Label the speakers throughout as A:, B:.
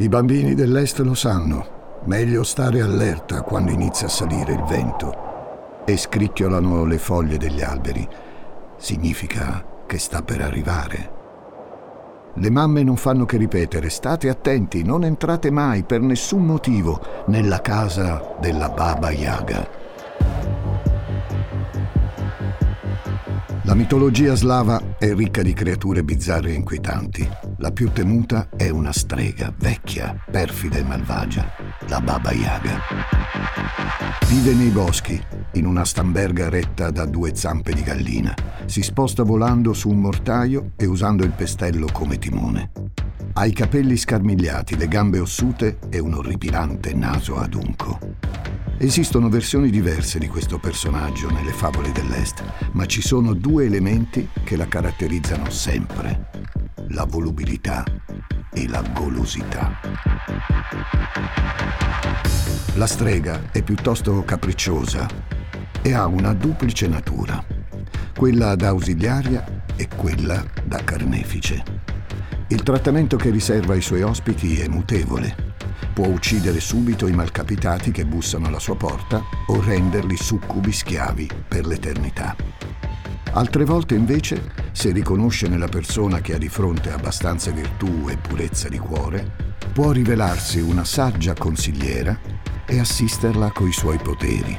A: I bambini dell'Est lo sanno. Meglio stare allerta quando inizia a salire il vento. E scricchiolano le foglie degli alberi. Significa che sta per arrivare. Le mamme non fanno che ripetere, state attenti, non entrate mai per nessun motivo nella casa della Baba Yaga. La mitologia slava è ricca di creature bizzarre e inquietanti. La più temuta è una strega, vecchia, perfida e malvagia, la Baba Yaga. Vive nei boschi, in una stamberga retta da due zampe di gallina. Si sposta volando su un mortaio e usando il pestello come timone. Ha i capelli scarmigliati, le gambe ossute e un orripilante naso adunco. Esistono versioni diverse di questo personaggio nelle favole dell'Est, ma ci sono due elementi che la caratterizzano sempre, la volubilità e la golosità. La strega è piuttosto capricciosa e ha una duplice natura, quella da ausiliaria e quella da carnefice. Il trattamento che riserva ai suoi ospiti è mutevole Può uccidere subito i malcapitati che bussano alla sua porta o renderli succubi schiavi per l'eternità. Altre volte invece, se riconosce nella persona che ha di fronte abbastanza virtù e purezza di cuore, può rivelarsi una saggia consigliera e assisterla coi suoi poteri.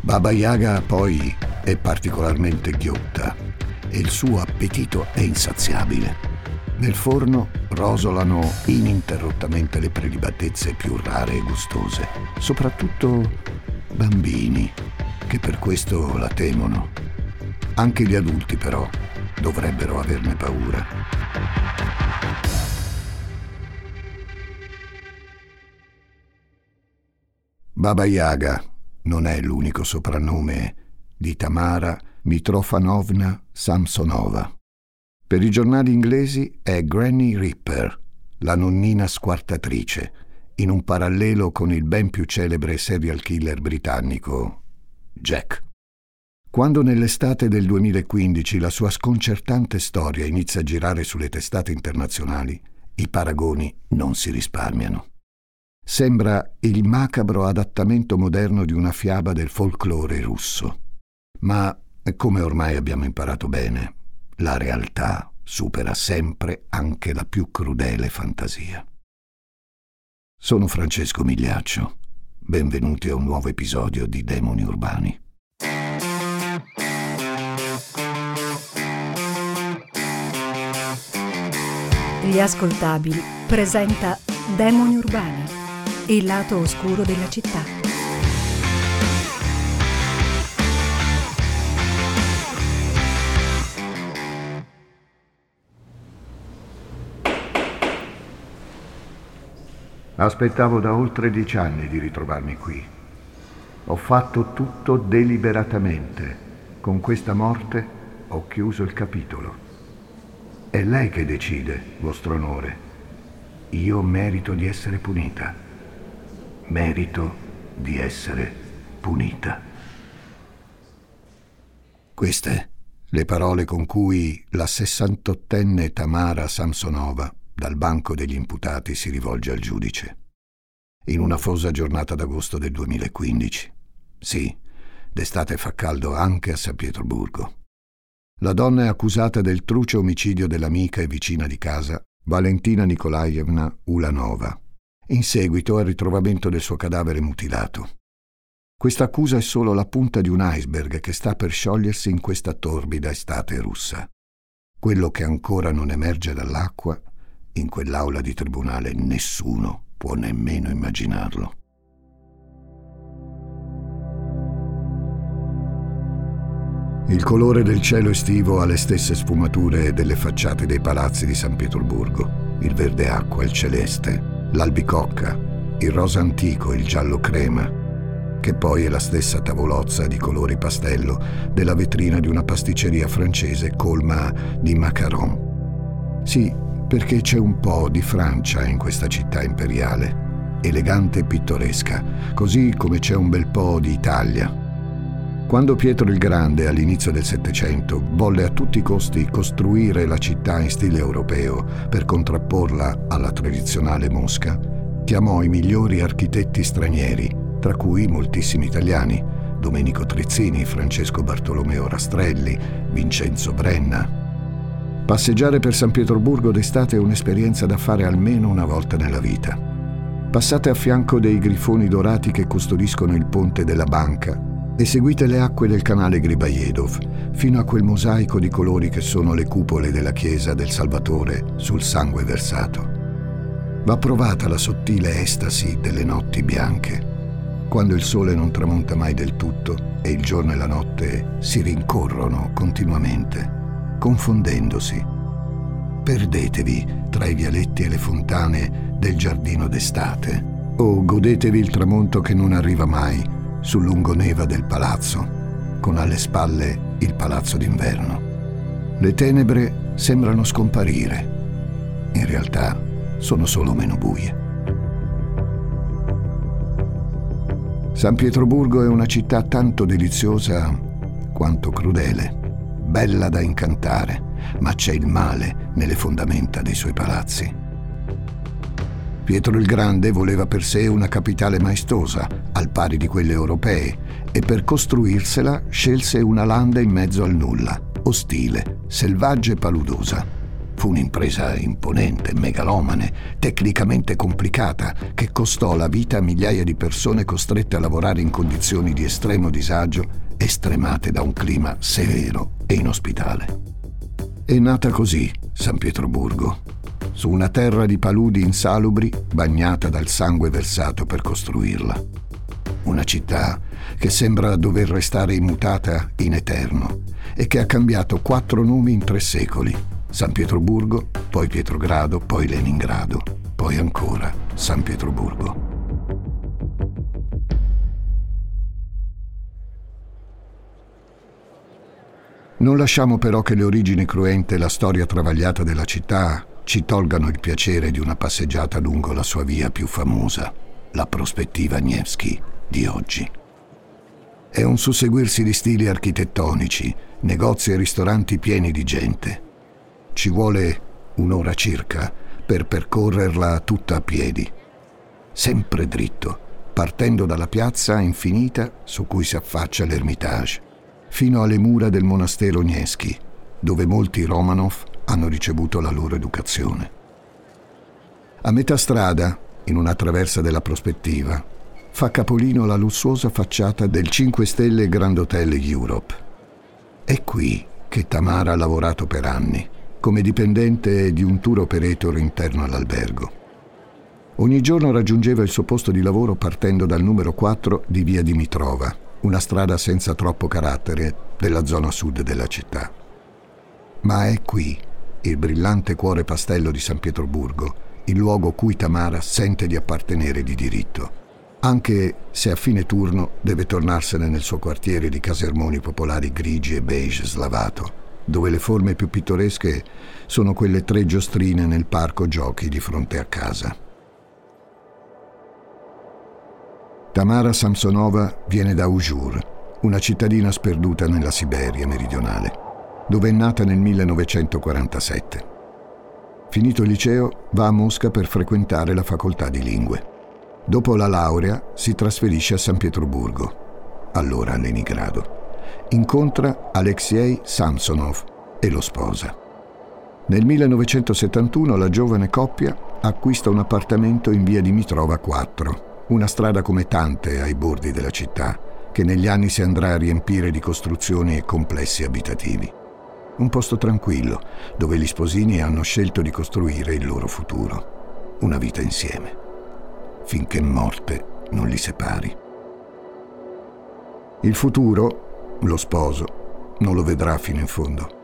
A: Baba Yaga poi è particolarmente ghiotta e il suo appetito è insaziabile. Nel forno rosolano ininterrottamente le prelibatezze più rare e gustose, soprattutto bambini, che per questo la temono. Anche gli adulti però dovrebbero averne paura. Baba Yaga non è l'unico soprannome di Tamara Mitrofanovna Samsonova. Per i giornali inglesi è Granny Ripper, la nonnina squartatrice, in un parallelo con il ben più celebre serial killer britannico Jack. Quando nell'estate del 2015 la sua sconcertante storia inizia a girare sulle testate internazionali, i paragoni non si risparmiano. Sembra il macabro adattamento moderno di una fiaba del folklore russo. Ma, come ormai abbiamo imparato bene, la realtà supera sempre anche la più crudele fantasia. Sono Francesco Migliaccio. Benvenuti a un nuovo episodio di Demoni Urbani.
B: Gli ascoltabili presenta Demoni Urbani, il lato oscuro della città.
A: Aspettavo da oltre dieci anni di ritrovarmi qui. Ho fatto tutto deliberatamente. Con questa morte ho chiuso il capitolo. È lei che decide, vostro onore. Io merito di essere punita. Merito di essere punita. Queste le parole con cui la sessantottenne Tamara Samsonova dal banco degli imputati si rivolge al giudice. In una fosa giornata d'agosto del 2015. Sì, d'estate fa caldo anche a San Pietroburgo. La donna è accusata del truce omicidio dell'amica e vicina di casa Valentina Nikolaevna Ulanova, in seguito al ritrovamento del suo cadavere mutilato. Questa accusa è solo la punta di un iceberg che sta per sciogliersi in questa torbida estate russa. Quello che ancora non emerge dall'acqua in quell'aula di tribunale nessuno può nemmeno immaginarlo. Il colore del cielo estivo ha le stesse sfumature delle facciate dei palazzi di San Pietroburgo, il verde acqua, il celeste, l'albicocca, il rosa antico, il giallo crema, che poi è la stessa tavolozza di colori pastello della vetrina di una pasticceria francese colma di macaron. Sì, perché c'è un po' di Francia in questa città imperiale, elegante e pittoresca, così come c'è un bel po' di Italia. Quando Pietro il Grande all'inizio del Settecento volle a tutti i costi costruire la città in stile europeo per contrapporla alla tradizionale Mosca, chiamò i migliori architetti stranieri, tra cui moltissimi italiani, Domenico Trizzini, Francesco Bartolomeo Rastrelli, Vincenzo Brenna. Passeggiare per San Pietroburgo d'estate è un'esperienza da fare almeno una volta nella vita. Passate a fianco dei grifoni dorati che custodiscono il ponte della banca e seguite le acque del canale Gribajedov fino a quel mosaico di colori che sono le cupole della chiesa del Salvatore sul sangue versato. Va provata la sottile estasi delle notti bianche, quando il sole non tramonta mai del tutto e il giorno e la notte si rincorrono continuamente, confondendosi. Perdetevi tra i vialetti e le fontane del giardino d'estate o godetevi il tramonto che non arriva mai sul lungoneva del palazzo, con alle spalle il palazzo d'inverno. Le tenebre sembrano scomparire, in realtà sono solo meno buie. San Pietroburgo è una città tanto deliziosa quanto crudele, bella da incantare, ma c'è il male nelle fondamenta dei suoi palazzi. Pietro il Grande voleva per sé una capitale maestosa, al pari di quelle europee, e per costruirsela scelse una landa in mezzo al nulla, ostile, selvaggia e paludosa. Fu un'impresa imponente, megalomane, tecnicamente complicata, che costò la vita a migliaia di persone costrette a lavorare in condizioni di estremo disagio, estremate da un clima severo e inospitale. È nata così San Pietroburgo, su una terra di paludi insalubri bagnata dal sangue versato per costruirla. Una città che sembra dover restare immutata in eterno e che ha cambiato quattro nomi in tre secoli. San Pietroburgo, poi Pietrogrado, poi Leningrado, poi ancora San Pietroburgo. Non lasciamo però che le origini cruente e la storia travagliata della città ci tolgano il piacere di una passeggiata lungo la sua via più famosa, la prospettiva Nevsky di oggi. È un susseguirsi di stili architettonici, negozi e ristoranti pieni di gente. Ci vuole un'ora circa per percorrerla tutta a piedi, sempre dritto, partendo dalla piazza infinita su cui si affaccia l'Ermitage, fino alle mura del monastero Nevsky, dove molti Romanov hanno ricevuto la loro educazione. A metà strada, in una traversa della prospettiva, fa capolino la lussuosa facciata del 5 Stelle Grand Hotel Europe. È qui che Tamara ha lavorato per anni, come dipendente di un tour operator interno all'albergo. Ogni giorno raggiungeva il suo posto di lavoro partendo dal numero 4 di via Dimitrova, una strada senza troppo carattere della zona sud della città. Ma è qui il brillante cuore pastello di San Pietroburgo, il luogo cui Tamara sente di appartenere di diritto, anche se a fine turno deve tornarsene nel suo quartiere di casermoni popolari grigi e beige slavato, dove le forme più pittoresche sono quelle tre giostrine nel parco giochi di fronte a casa. Tamara Samsonova viene da Ujur, una cittadina sperduta nella Siberia meridionale dove è nata nel 1947. Finito il liceo, va a Mosca per frequentare la facoltà di lingue. Dopo la laurea si trasferisce a San Pietroburgo, allora a Leningrado. Incontra Alexei Samsonov e lo sposa. Nel 1971 la giovane coppia acquista un appartamento in via Dimitrova 4, una strada come tante ai bordi della città, che negli anni si andrà a riempire di costruzioni e complessi abitativi un posto tranquillo dove gli sposini hanno scelto di costruire il loro futuro, una vita insieme, finché morte non li separi. Il futuro, lo sposo, non lo vedrà fino in fondo.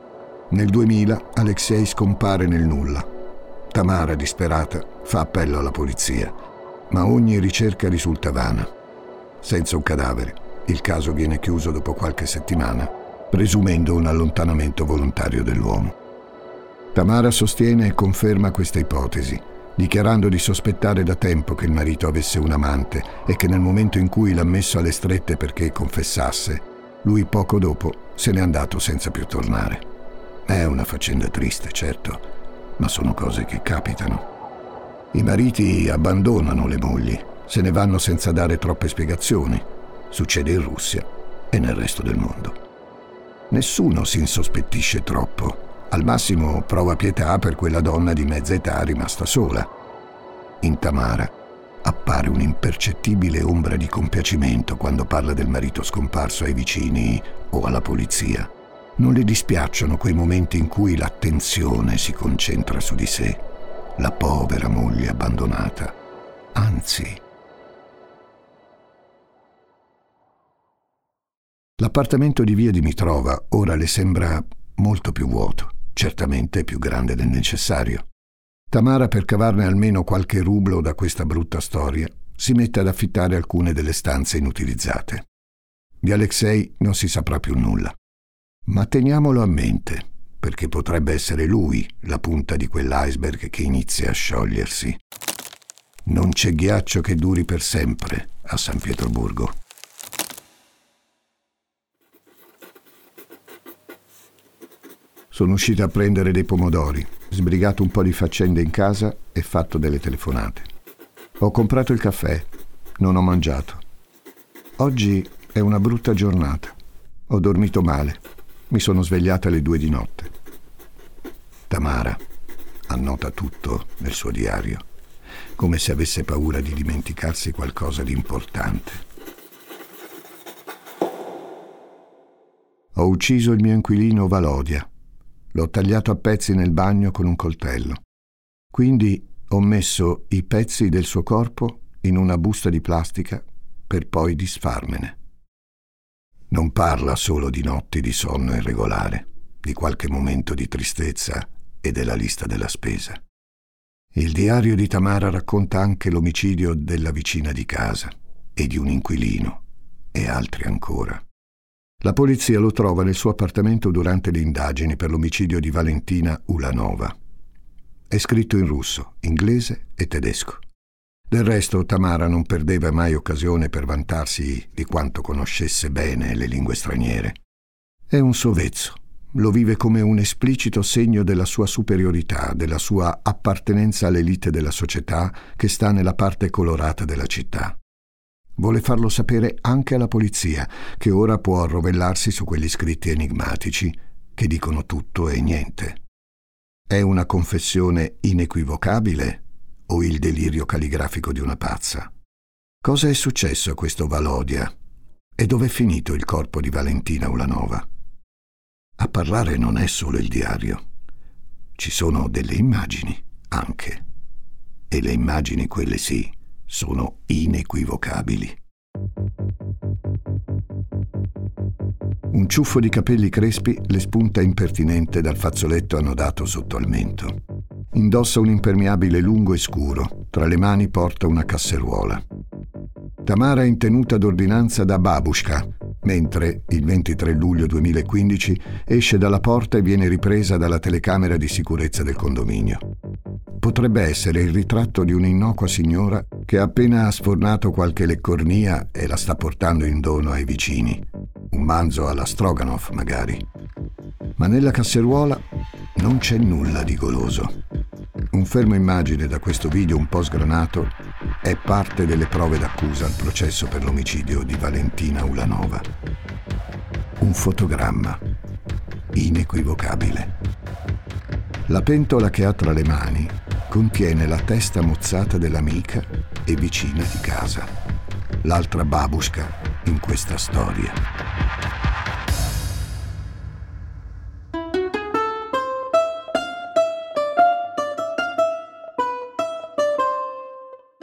A: Nel 2000 Alexei scompare nel nulla. Tamara, disperata, fa appello alla polizia, ma ogni ricerca risulta vana. Senza un cadavere, il caso viene chiuso dopo qualche settimana presumendo un allontanamento volontario dell'uomo. Tamara sostiene e conferma questa ipotesi, dichiarando di sospettare da tempo che il marito avesse un amante e che nel momento in cui l'ha messo alle strette perché confessasse, Lui poco dopo se n'è andato senza più tornare. È una faccenda triste, certo, ma sono cose che capitano. I mariti abbandonano le mogli, se ne vanno senza dare troppe spiegazioni. Succede in Russia e nel resto del mondo. Nessuno si insospettisce troppo. Al massimo prova pietà per quella donna di mezza età rimasta sola. In Tamara appare un'impercettibile ombra di compiacimento quando parla del marito scomparso ai vicini o alla polizia. Non le dispiacciono quei momenti in cui l'attenzione si concentra su di sé, la povera moglie abbandonata. Anzi, L'appartamento di via Dimitrova ora le sembra molto più vuoto, certamente più grande del necessario. Tamara, per cavarne almeno qualche rublo da questa brutta storia, si mette ad affittare alcune delle stanze inutilizzate. Di Alexei non si saprà più nulla. Ma teniamolo a mente, perché potrebbe essere lui la punta di quell'iceberg che inizia a sciogliersi. Non c'è ghiaccio che duri per sempre a San Pietroburgo. Sono uscito a prendere dei pomodori, sbrigato un po' di faccende in casa e fatto delle telefonate. Ho comprato il caffè, non ho mangiato. Oggi è una brutta giornata. Ho dormito male. Mi sono svegliata alle due di notte. Tamara annota tutto nel suo diario, come se avesse paura di dimenticarsi qualcosa di importante. Ho ucciso il mio inquilino Valodia L'ho tagliato a pezzi nel bagno con un coltello. Quindi ho messo i pezzi del suo corpo in una busta di plastica per poi disfarmene. Non parla solo di notti di sonno irregolare, di qualche momento di tristezza e della lista della spesa. Il diario di Tamara racconta anche l'omicidio della vicina di casa e di un inquilino e altri ancora. La polizia lo trova nel suo appartamento durante le indagini per l'omicidio di Valentina Ulanova. È scritto in russo, inglese e tedesco. Del resto Tamara non perdeva mai occasione per vantarsi di quanto conoscesse bene le lingue straniere. È un sovezzo, lo vive come un esplicito segno della sua superiorità, della sua appartenenza all'elite della società che sta nella parte colorata della città. Vuole farlo sapere anche alla polizia, che ora può arrovellarsi su quegli scritti enigmatici che dicono tutto e niente. È una confessione inequivocabile o il delirio calligrafico di una pazza? Cosa è successo a questo Valodia? E dov'è finito il corpo di Valentina Ulanova? A parlare non è solo il diario. Ci sono delle immagini, anche. E le immagini, quelle sì, sono inequivocabili. Un ciuffo di capelli crespi le spunta impertinente dal fazzoletto annodato sotto al mento. Indossa un impermeabile lungo e scuro, tra le mani porta una casseruola. Tamara è in tenuta d'ordinanza da babushka, mentre, il 23 luglio 2015, esce dalla porta e viene ripresa dalla telecamera di sicurezza del condominio potrebbe essere il ritratto di un'innocua signora che ha appena sfornato qualche leccornia e la sta portando in dono ai vicini. Un manzo alla Stroganoff, magari. Ma nella casseruola non c'è nulla di goloso. Un fermo immagine da questo video un po' sgranato è parte delle prove d'accusa al processo per l'omicidio di Valentina Ulanova. Un fotogramma inequivocabile. La pentola che ha tra le mani contiene la testa mozzata dell'amica e vicina di casa, l'altra babushka in questa storia.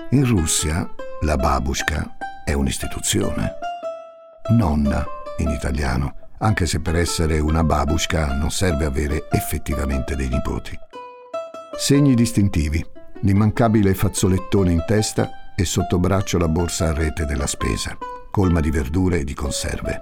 A: In Russia la babushka è un'istituzione. Nonna in italiano, anche se per essere una babushka non serve avere effettivamente dei nipoti. Segni distintivi, l'immancabile fazzolettone in testa e sotto braccio la borsa a rete della spesa, colma di verdure e di conserve.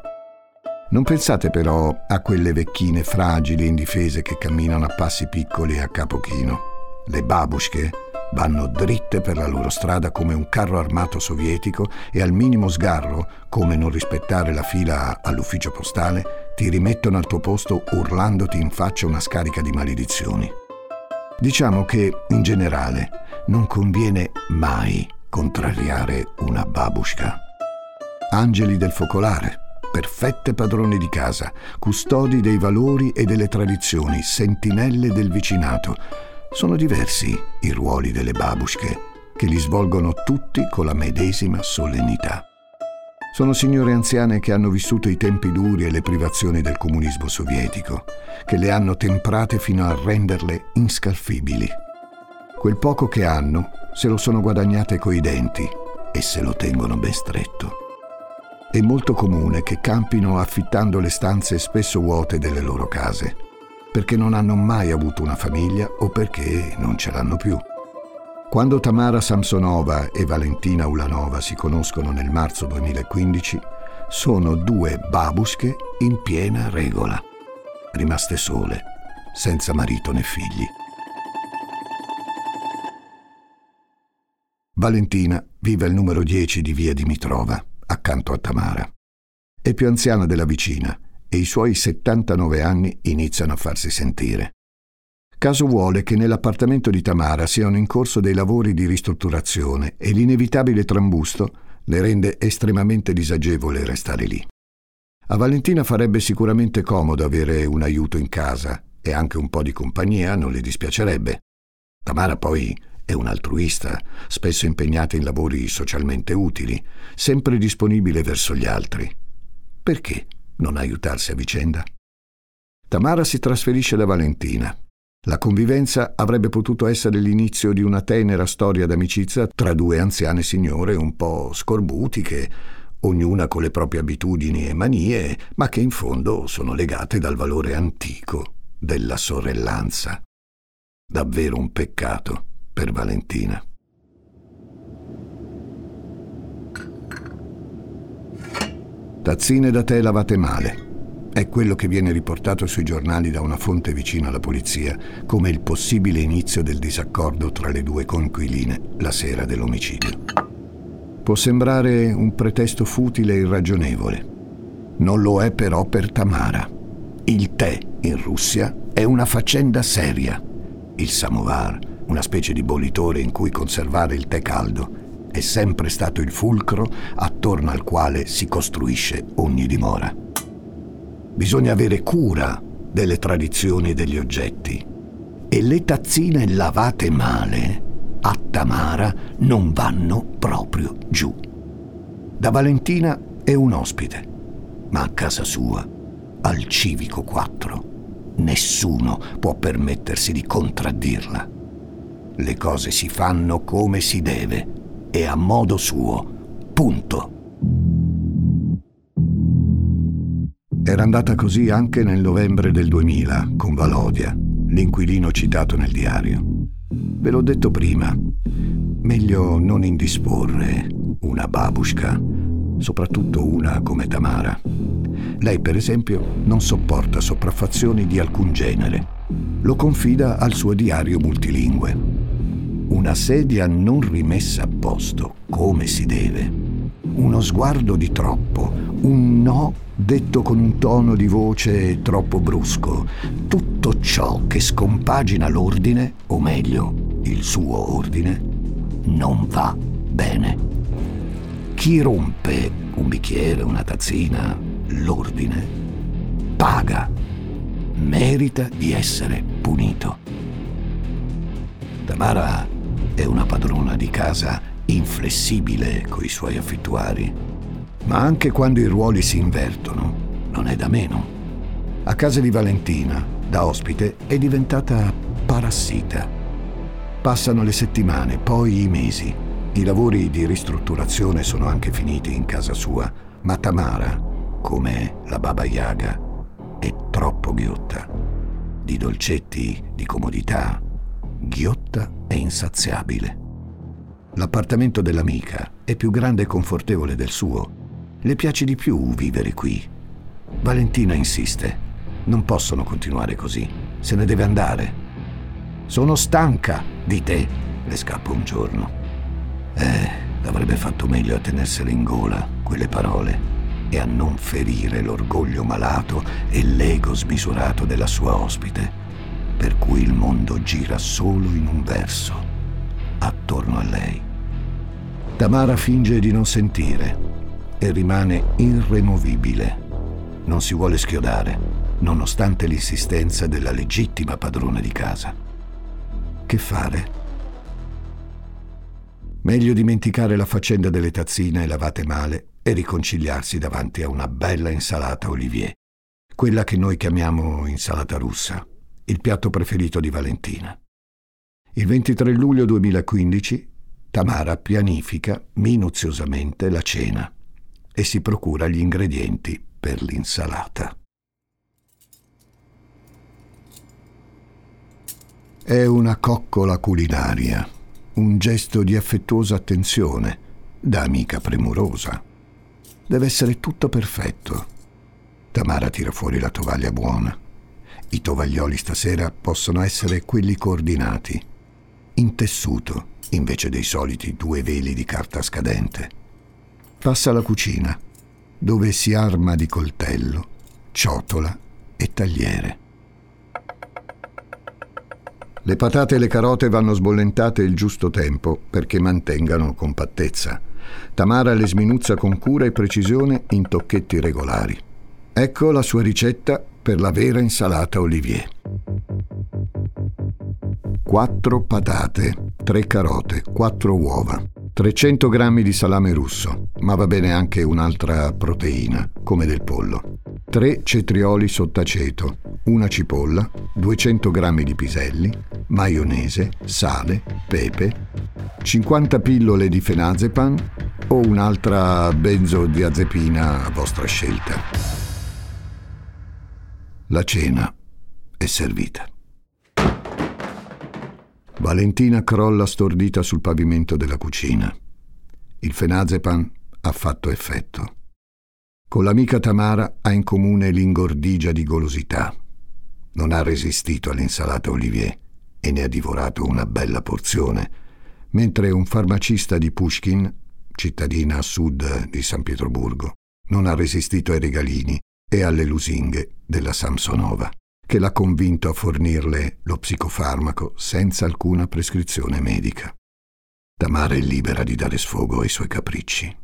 A: Non pensate però a quelle vecchine fragili e indifese che camminano a passi piccoli e a capo chino. Le babushke vanno dritte per la loro strada come un carro armato sovietico e al minimo sgarro, come non rispettare la fila all'ufficio postale, ti rimettono al tuo posto urlandoti in faccia una scarica di maledizioni. Diciamo che, in generale, non conviene mai contrariare una babushka. Angeli del focolare, perfette padrone di casa, custodi dei valori e delle tradizioni, sentinelle del vicinato. Sono diversi i ruoli delle babushke, che li svolgono tutti con la medesima solennità. Sono signore anziane che hanno vissuto i tempi duri e le privazioni del comunismo sovietico, che le hanno temprate fino a renderle inscalfibili. Quel poco che hanno se lo sono guadagnate coi denti e se lo tengono ben stretto. È molto comune che campino affittando le stanze spesso vuote delle loro case, perché non hanno mai avuto una famiglia o perché non ce l'hanno più. Quando Tamara Samsonova e Valentina Ulanova si conoscono nel marzo 2015, sono due babusche in piena regola, rimaste sole, senza marito né figli. Valentina vive al numero 10 di via Dimitrova, accanto a Tamara. È più anziana della vicina e i suoi 79 anni iniziano a farsi sentire. Caso vuole che nell'appartamento di Tamara siano in corso dei lavori di ristrutturazione e l'inevitabile trambusto le rende estremamente disagevole restare lì. A Valentina farebbe sicuramente comodo avere un aiuto in casa e anche un po' di compagnia non le dispiacerebbe. Tamara poi è un altruista, spesso impegnata in lavori socialmente utili, sempre disponibile verso gli altri. Perché non aiutarsi a vicenda? Tamara si trasferisce da Valentina. La convivenza avrebbe potuto essere l'inizio di una tenera storia d'amicizia tra due anziane signore un po' scorbutiche, ognuna con le proprie abitudini e manie, ma che in fondo sono legate dal valore antico della sorellanza. Davvero un peccato per Valentina. Tazzine da tè lavate male. È quello che viene riportato sui giornali da una fonte vicina alla polizia come il possibile inizio del disaccordo tra le due conquiline la sera dell'omicidio. Può sembrare un pretesto futile e irragionevole. Non lo è però per Tamara. Il tè in Russia è una faccenda seria. Il samovar una specie di bollitore in cui conservare il tè caldo, è sempre stato il fulcro attorno al quale si costruisce ogni dimora. Bisogna avere cura delle tradizioni degli oggetti e le tazzine lavate male a Tamara non vanno proprio giù. Da Valentina è un ospite, ma a casa sua, al Civico 4, nessuno può permettersi di contraddirla. Le cose si fanno come si deve e a modo suo. Punto. Era andata così anche nel novembre del 2000 con Valodia, l'inquilino citato nel diario. Ve l'ho detto prima, meglio non indisporre una babushka, soprattutto una come Tamara. Lei, per esempio, non sopporta sopraffazioni di alcun genere. Lo confida al suo diario multilingue una sedia non rimessa a posto come si deve, uno sguardo di troppo, un no detto con un tono di voce troppo brusco, tutto ciò che scompagina l'ordine, o meglio, il suo ordine, non va bene. Chi rompe un bicchiere, una tazzina, l'ordine, paga, merita di essere punito. Tamara è una padrona di casa inflessibile coi suoi affittuari. Ma anche quando i ruoli si invertono, non è da meno. A casa di Valentina, da ospite, è diventata parassita. Passano le settimane, poi i mesi. I lavori di ristrutturazione sono anche finiti in casa sua, ma Tamara, come la Baba Yaga, è troppo ghiotta. Di dolcetti, di comodità, ghiotta e insaziabile. L'appartamento dell'amica è più grande e confortevole del suo. Le piace di più vivere qui. Valentina insiste. Non possono continuare così. Se ne deve andare. Sono stanca di te, le scappa un giorno. Eh, avrebbe fatto meglio a tenersele in gola quelle parole e a non ferire l'orgoglio malato e l'ego smisurato della sua ospite, per cui il mondo gira solo in un verso, attorno a lei. Tamara finge di non sentire e rimane irremovibile. Non si vuole schiodare, nonostante l'insistenza della legittima padrona di casa. Che fare? Meglio dimenticare la faccenda delle tazzine lavate male e riconciliarsi davanti a una bella insalata olivier, quella che noi chiamiamo insalata russa, il piatto preferito di Valentina. Il 23 luglio 2015 Tamara pianifica minuziosamente la cena e si procura gli ingredienti per l'insalata. È una coccola culinaria, un gesto di affettuosa attenzione, da amica premurosa. Deve essere tutto perfetto. Tamara tira fuori la tovaglia buona. I tovaglioli stasera possono essere quelli coordinati, in tessuto, invece dei soliti due veli di carta scadente. Passa alla cucina, dove si arma di coltello, ciotola e tagliere. Le patate e le carote vanno sbollentate il giusto tempo perché mantengano compattezza. Tamara le sminuzza con cura e precisione in tocchetti regolari. Ecco la sua ricetta per la vera insalata Olivier. 4 patate, 3 carote, 4 uova, 300 g di salame russo, ma va bene anche un'altra proteina, come del pollo, 3 cetrioli sott'aceto, una cipolla, 200 g di piselli, maionese, sale, pepe, 50 pillole di fenazepam o un'altra benzodiazepina a vostra scelta. La cena è servita. Valentina crolla stordita sul pavimento della cucina. Il fenazepam ha fatto effetto. Con l'amica Tamara ha in comune l'ingordigia di golosità. Non ha resistito all'insalata Olivier e ne ha divorato una bella porzione, mentre un farmacista di Pushkin, cittadina a sud di San Pietroburgo, non ha resistito ai regalini e alle lusinghe della Samsonova che l'ha convinto a fornirle lo psicofarmaco senza alcuna prescrizione medica. Tamara è libera di dare sfogo ai suoi capricci.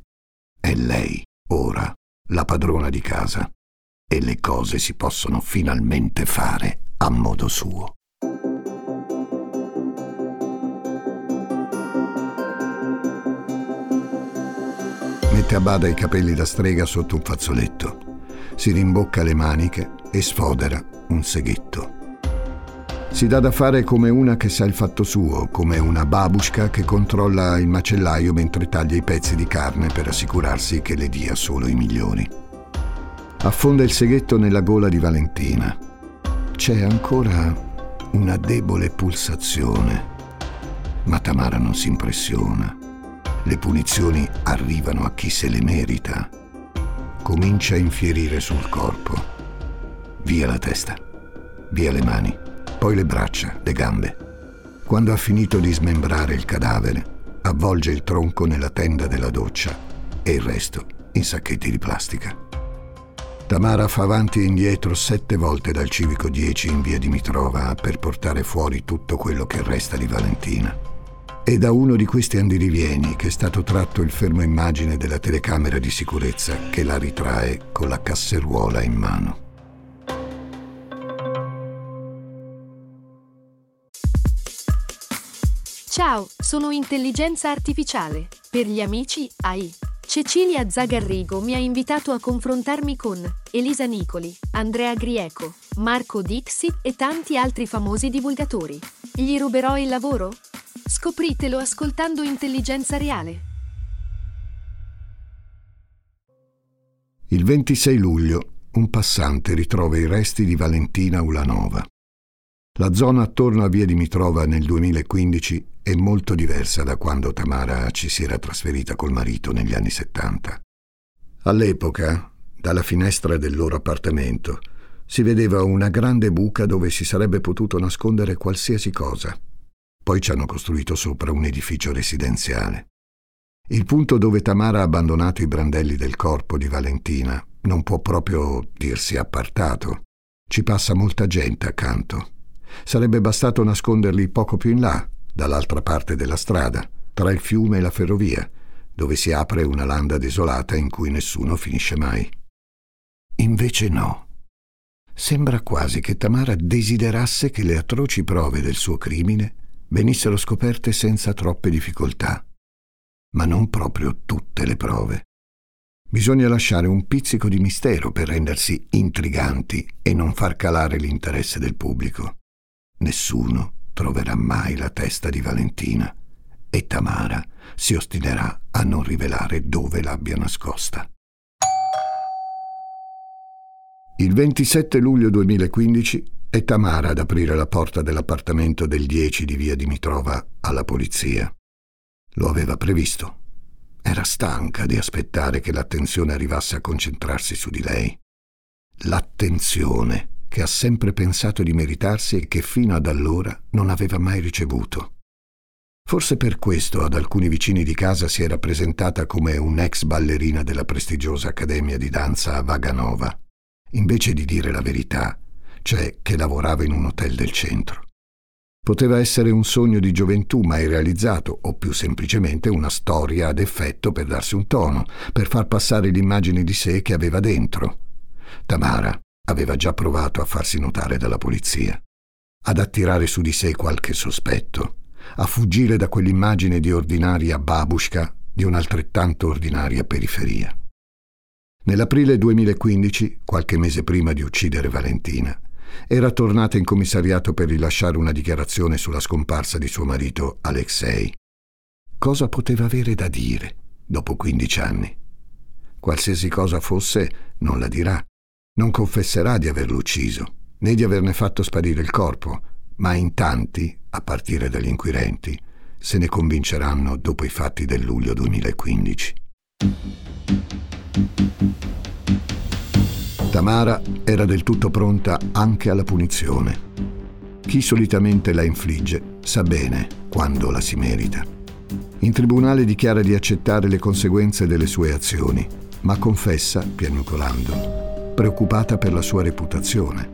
A: È lei, ora, la padrona di casa, e le cose si possono finalmente fare a modo suo. Mette a bada i capelli da strega sotto un fazzoletto, si rimbocca le maniche e sfodera un seghetto. Si dà da fare come una che sa il fatto suo, come una babushka che controlla il macellaio mentre taglia i pezzi di carne per assicurarsi che le dia solo i migliori. Affonda il seghetto nella gola di Valentina. C'è ancora una debole pulsazione, ma Tamara non si impressiona. Le punizioni arrivano a chi se le merita. Comincia a infierire sul corpo. Via la testa, via le mani, poi le braccia, le gambe. Quando ha finito di smembrare il cadavere, avvolge il tronco nella tenda della doccia e il resto in sacchetti di plastica. Tamara fa avanti e indietro sette volte dal civico 10 in via Dimitrova per portare fuori tutto quello che resta di Valentina. È da uno di questi andirivieni che è stato tratto il fermo immagine della telecamera di sicurezza che la ritrae con la casseruola in mano.
C: Ciao, sono intelligenza artificiale. Per gli amici AI. Cecilia Zagarrigo mi ha invitato a confrontarmi con Elisa Nicoli, Andrea Grieco, Marco Dixi e tanti altri famosi divulgatori. Gli ruberò il lavoro? Scopritelo ascoltando Intelligenza Reale.
A: Il 26 luglio un passante ritrova i resti di Valentina Ulanova. La zona attorno a Via Dimitrova nel 2015 è molto diversa da quando Tamara ci si era trasferita col marito negli anni 70. All'epoca, dalla finestra del loro appartamento, si vedeva una grande buca dove si sarebbe potuto nascondere qualsiasi cosa. Poi ci hanno costruito sopra un edificio residenziale. Il punto dove Tamara ha abbandonato i brandelli del corpo di Valentina non può proprio dirsi appartato. Ci passa molta gente accanto. Sarebbe bastato nasconderli poco più in là, dall'altra parte della strada, tra il fiume e la ferrovia, dove si apre una landa desolata in cui nessuno finisce mai. Invece no. Sembra quasi che Tamara desiderasse che le atroci prove del suo crimine venissero scoperte senza troppe difficoltà. Ma non proprio tutte le prove. Bisogna lasciare un pizzico di mistero per rendersi intriganti e non far calare l'interesse del pubblico. Nessuno troverà mai la testa di Valentina e Tamara si ostinerà a non rivelare dove l'abbia nascosta. Il 27 luglio 2015 è Tamara ad aprire la porta dell'appartamento del 10 di via Dimitrova alla polizia. Lo aveva previsto. Era stanca di aspettare che l'attenzione arrivasse a concentrarsi su di lei. L'attenzione che ha sempre pensato di meritarsi e che fino ad allora non aveva mai ricevuto. Forse per questo ad alcuni vicini di casa si era presentata come un'ex ballerina della prestigiosa accademia di danza a Vaganova, invece di dire la verità, cioè che lavorava in un hotel del centro. Poteva essere un sogno di gioventù mai realizzato, o più semplicemente una storia ad effetto per darsi un tono, per far passare l'immagine di sé che aveva dentro. Tamara aveva già provato a farsi notare dalla polizia, ad attirare su di sé qualche sospetto, a fuggire da quell'immagine di ordinaria babushka di un'altrettanto ordinaria periferia. Nell'aprile 2015, qualche mese prima di uccidere Valentina, era tornata in commissariato per rilasciare una dichiarazione sulla scomparsa di suo marito Alexei. Cosa poteva avere da dire dopo 15 anni? Qualsiasi cosa fosse, non la dirà. Non confesserà di averlo ucciso, né di averne fatto sparire il corpo, ma in tanti, a partire dagli inquirenti, se ne convinceranno dopo i fatti del luglio 2015. Tamara era del tutto pronta anche alla punizione. Chi solitamente la infligge sa bene quando la si merita. In tribunale dichiara di accettare le conseguenze delle sue azioni, ma confessa, piagnucolando, preoccupata per la sua reputazione.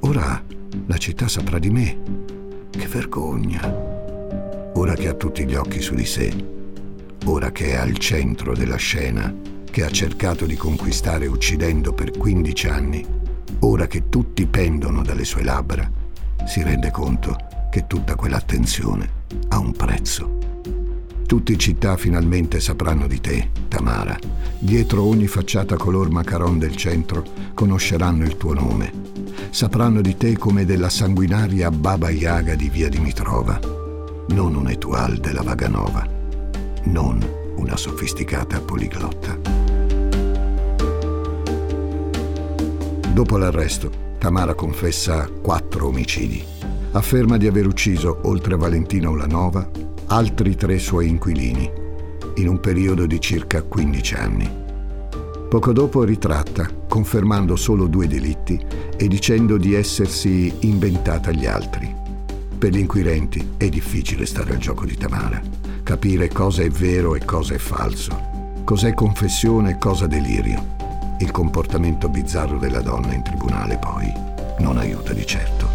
A: Ora la città saprà di me. Che vergogna. Ora che ha tutti gli occhi su di sé, ora che è al centro della scena, che ha cercato di conquistare uccidendo per 15 anni, ora che tutti pendono dalle sue labbra, si rende conto che tutta quell'attenzione ha un prezzo. Tutti in città finalmente sapranno di te, Tamara. Dietro ogni facciata color macaron del centro conosceranno il tuo nome. Sapranno di te come della sanguinaria Baba Yaga di via Dimitrova, non un etual della Vaganova, non una sofisticata poliglotta. Dopo l'arresto, Tamara confessa quattro omicidi. Afferma di aver ucciso, oltre a Valentina Ulanova, altri tre suoi inquilini, in un periodo di circa 15 anni. Poco dopo ritratta, confermando solo due delitti e dicendo di essersi inventata gli altri. Per gli inquirenti è difficile stare al gioco di Tamara, capire cosa è vero e cosa è falso, cos'è confessione e cosa delirio. Il comportamento bizzarro della donna in tribunale poi non aiuta di certo.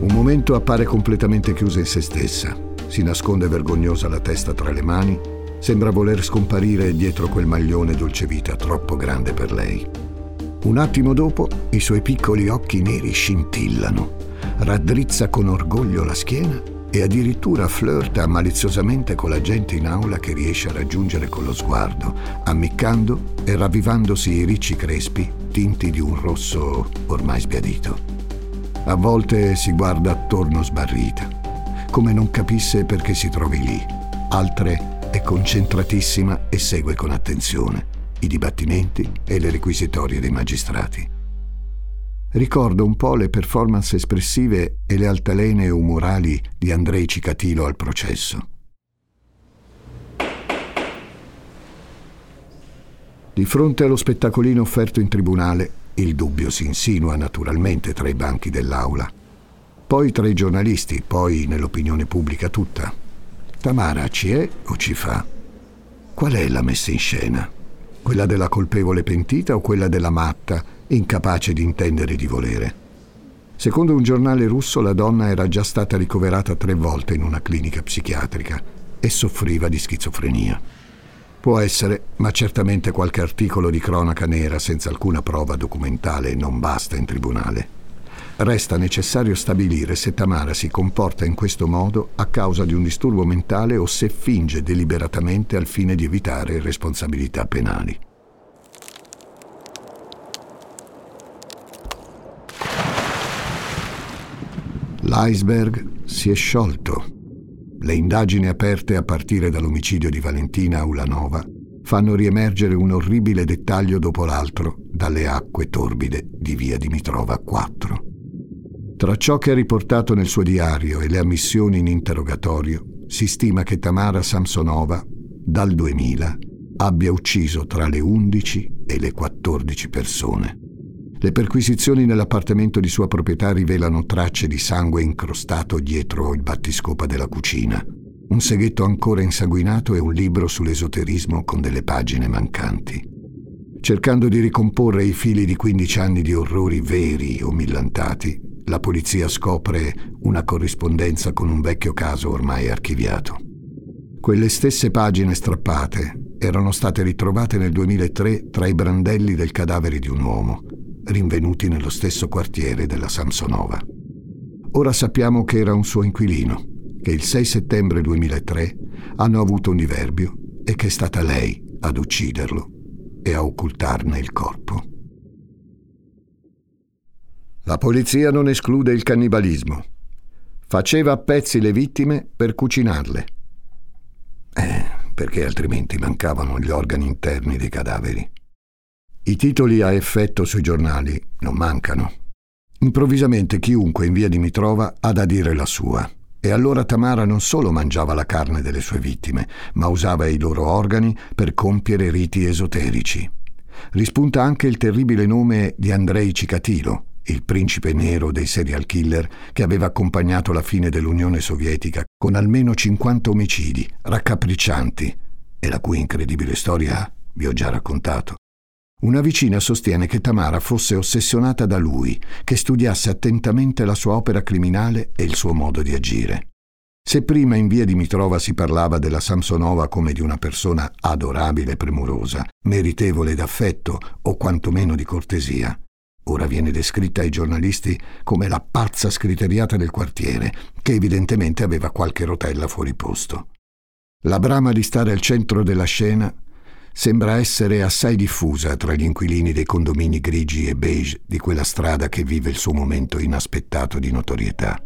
A: Un momento appare completamente chiusa in se stessa, si nasconde vergognosa la testa tra le mani, sembra voler scomparire dietro quel maglione dolcevita troppo grande per lei. Un attimo dopo i suoi piccoli occhi neri scintillano, raddrizza con orgoglio la schiena e addirittura flirta maliziosamente con la gente in aula che riesce a raggiungere con lo sguardo, ammiccando e ravvivandosi i ricci crespi tinti di un rosso ormai sbiadito. A volte si guarda attorno sbarrita, come non capisse perché si trovi lì. Altre è concentratissima e segue con attenzione i dibattimenti e le requisitorie dei magistrati. Ricordo un po' le performance espressive e le altalenee umorali di Andrei Cicatilo al processo. Di fronte allo spettacolino offerto in tribunale, Il dubbio si insinua naturalmente tra i banchi dell'aula. Poi tra i giornalisti, poi nell'opinione pubblica tutta. Tamara ci è o ci fa? Qual è la messa in scena? Quella della colpevole pentita o quella della matta, incapace di intendere di volere? Secondo un giornale russo la donna era già stata ricoverata tre volte in una clinica psichiatrica e soffriva di schizofrenia. Può essere, ma certamente qualche articolo di cronaca nera senza alcuna prova documentale non basta in tribunale. Resta necessario stabilire se Tamara si comporta in questo modo a causa di un disturbo mentale o se finge deliberatamente al fine di evitare responsabilità penali. L'iceberg si è sciolto. Le indagini aperte a partire dall'omicidio di Valentina Ulanova fanno riemergere un orribile dettaglio dopo l'altro dalle acque torbide di via Dimitrova 4. Tra ciò che ha riportato nel suo diario e le ammissioni in interrogatorio, si stima che Tamara Samsonova, dal 2000, abbia ucciso tra le 11 e le 14 persone. Le perquisizioni nell'appartamento di sua proprietà rivelano tracce di sangue incrostato dietro il battiscopa della cucina, un seghetto ancora insanguinato e un libro sull'esoterismo con delle pagine mancanti. Cercando di ricomporre i fili di 15 anni di orrori veri o millantati, la polizia scopre una corrispondenza con un vecchio caso ormai archiviato. Quelle stesse pagine strappate erano state ritrovate nel 2003 tra i brandelli del cadavere di un uomo rinvenuti nello stesso quartiere della Samsonova. Ora sappiamo che era un suo inquilino, che il 6 settembre 2003 hanno avuto un diverbio e che è stata lei ad ucciderlo e a occultarne il corpo. La polizia non esclude il cannibalismo. Faceva a pezzi le vittime per cucinarle. Eh, perché altrimenti mancavano gli organi interni dei cadaveri. I titoli a effetto sui giornali non mancano. Improvvisamente chiunque in via Dimitrova ha da dire la sua. E allora Tamara non solo mangiava la carne delle sue vittime, ma usava i loro organi per compiere riti esoterici. Rispunta anche il terribile nome di Andrei Cicatilo, il principe nero dei serial killer che aveva accompagnato la fine dell'Unione Sovietica con almeno 50 omicidi raccapriccianti e la cui incredibile storia vi ho già raccontato. Una vicina sostiene che Tamara fosse ossessionata da lui, che studiasse attentamente la sua opera criminale e il suo modo di agire. Se prima in via Dimitrova si parlava della Samsonova come di una persona adorabile e premurosa, meritevole d'affetto o quantomeno di cortesia, ora viene descritta ai giornalisti come la pazza scriteriata del quartiere, che evidentemente aveva qualche rotella fuori posto. La brama di stare al centro della scena sembra essere assai diffusa tra gli inquilini dei condomini grigi e beige di quella strada che vive il suo momento inaspettato di notorietà.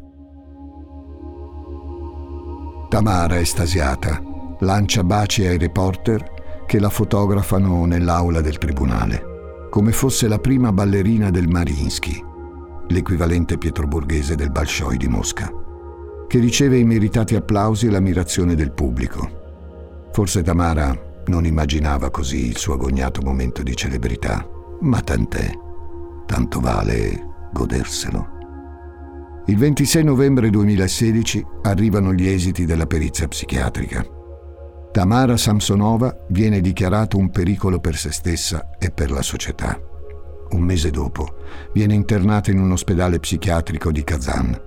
A: Tamara, estasiata, lancia baci ai reporter che la fotografano nell'aula del tribunale, come fosse la prima ballerina del Marinsky, l'equivalente pietroborghese del Bolshoi di Mosca, che riceve i meritati applausi e l'ammirazione del pubblico. Forse Tamara non immaginava così il suo agognato momento di celebrità, ma tant'è, tanto vale goderselo. Il 26 novembre 2016 arrivano gli esiti della perizia psichiatrica. Tamara Samsonova viene dichiarato un pericolo per se stessa e per la società. Un mese dopo viene internata in un ospedale psichiatrico di Kazan,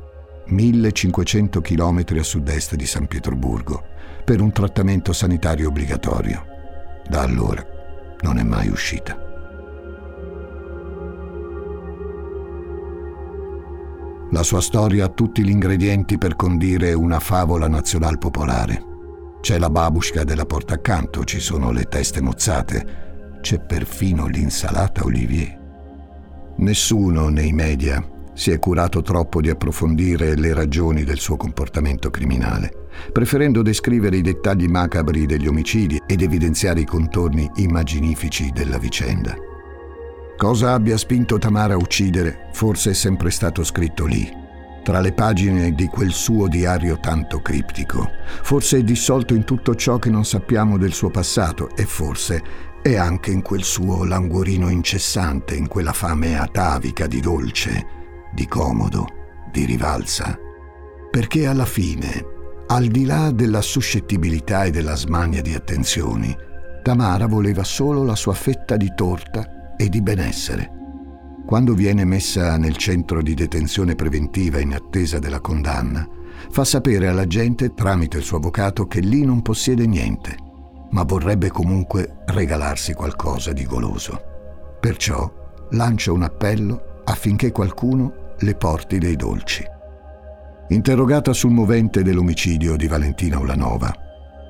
A: 1500 km a sud-est di San Pietroburgo, per un trattamento sanitario obbligatorio. Da allora non è mai uscita. La sua storia ha tutti gli ingredienti per condire una favola nazional popolare. C'è la babushka della porta accanto, ci sono le teste mozzate, c'è perfino l'insalata Olivier. Nessuno nei media si è curato troppo di approfondire le ragioni del suo comportamento criminale, preferendo descrivere i dettagli macabri degli omicidi ed evidenziare i contorni immaginifici della vicenda. Cosa abbia spinto Tamara a uccidere forse è sempre stato scritto lì, tra le pagine di quel suo diario tanto criptico. Forse è dissolto in tutto ciò che non sappiamo del suo passato e forse e anche in quel suo languorino incessante, in quella fame atavica di dolce, di comodo, di rivalsa. Perché alla fine, al di là della suscettibilità e della smania di attenzioni, Tamara voleva solo la sua fetta di torta e di benessere. Quando viene messa nel centro di detenzione preventiva in attesa della condanna, fa sapere alla gente tramite il suo avvocato che lì non possiede niente, ma vorrebbe comunque regalarsi qualcosa di goloso. Perciò lancia un appello affinché qualcuno le porti dei dolci. Interrogata sul movente dell'omicidio di Valentina Ulanova,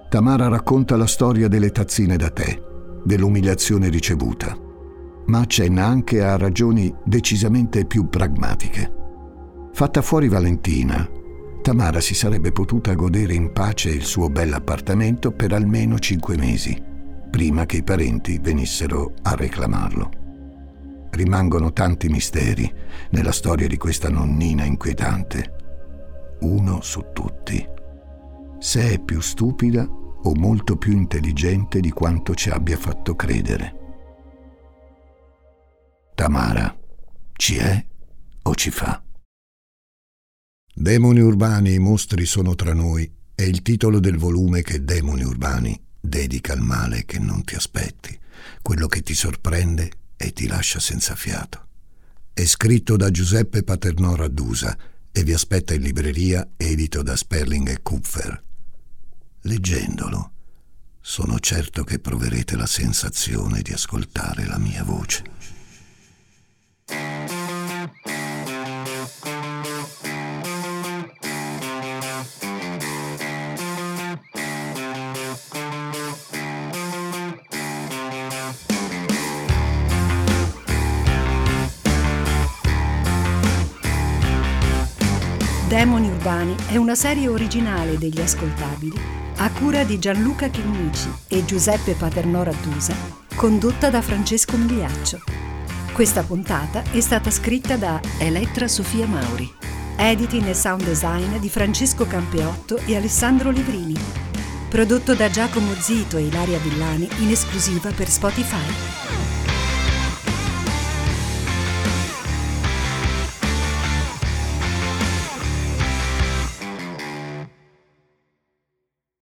A: Tamara racconta la storia delle tazzine da tè, dell'umiliazione ricevuta, ma accenna anche a ragioni decisamente più pragmatiche. Fatta fuori Valentina, Tamara si sarebbe potuta godere in pace il suo bell'appartamento per almeno cinque mesi, prima che i parenti venissero a reclamarlo. Rimangono tanti misteri nella storia di questa nonnina inquietante uno su tutti. Se è più stupida o molto più intelligente di quanto ci abbia fatto credere. Tamara ci è o ci fa? Demoni urbani, i mostri sono tra noi è il titolo del volume che Demoni urbani dedica al male che non ti aspetti, quello che ti sorprende e ti lascia senza fiato. È scritto da Giuseppe Paternò Raddusa e vi aspetta in libreria edito da Sperling e Kupfer. Leggendolo, sono certo che proverete la sensazione di ascoltare la mia voce.
B: È una serie originale degli ascoltabili a cura di Gianluca Chinnici e Giuseppe Paternò Raddusa, condotta da Francesco Migliaccio. Questa puntata è stata scritta da Elettra Sofia Mauri. Editing e sound design di Francesco Campeotto e Alessandro Livrini. Prodotto da Giacomo Zito e Ilaria Villani in esclusiva per Spotify.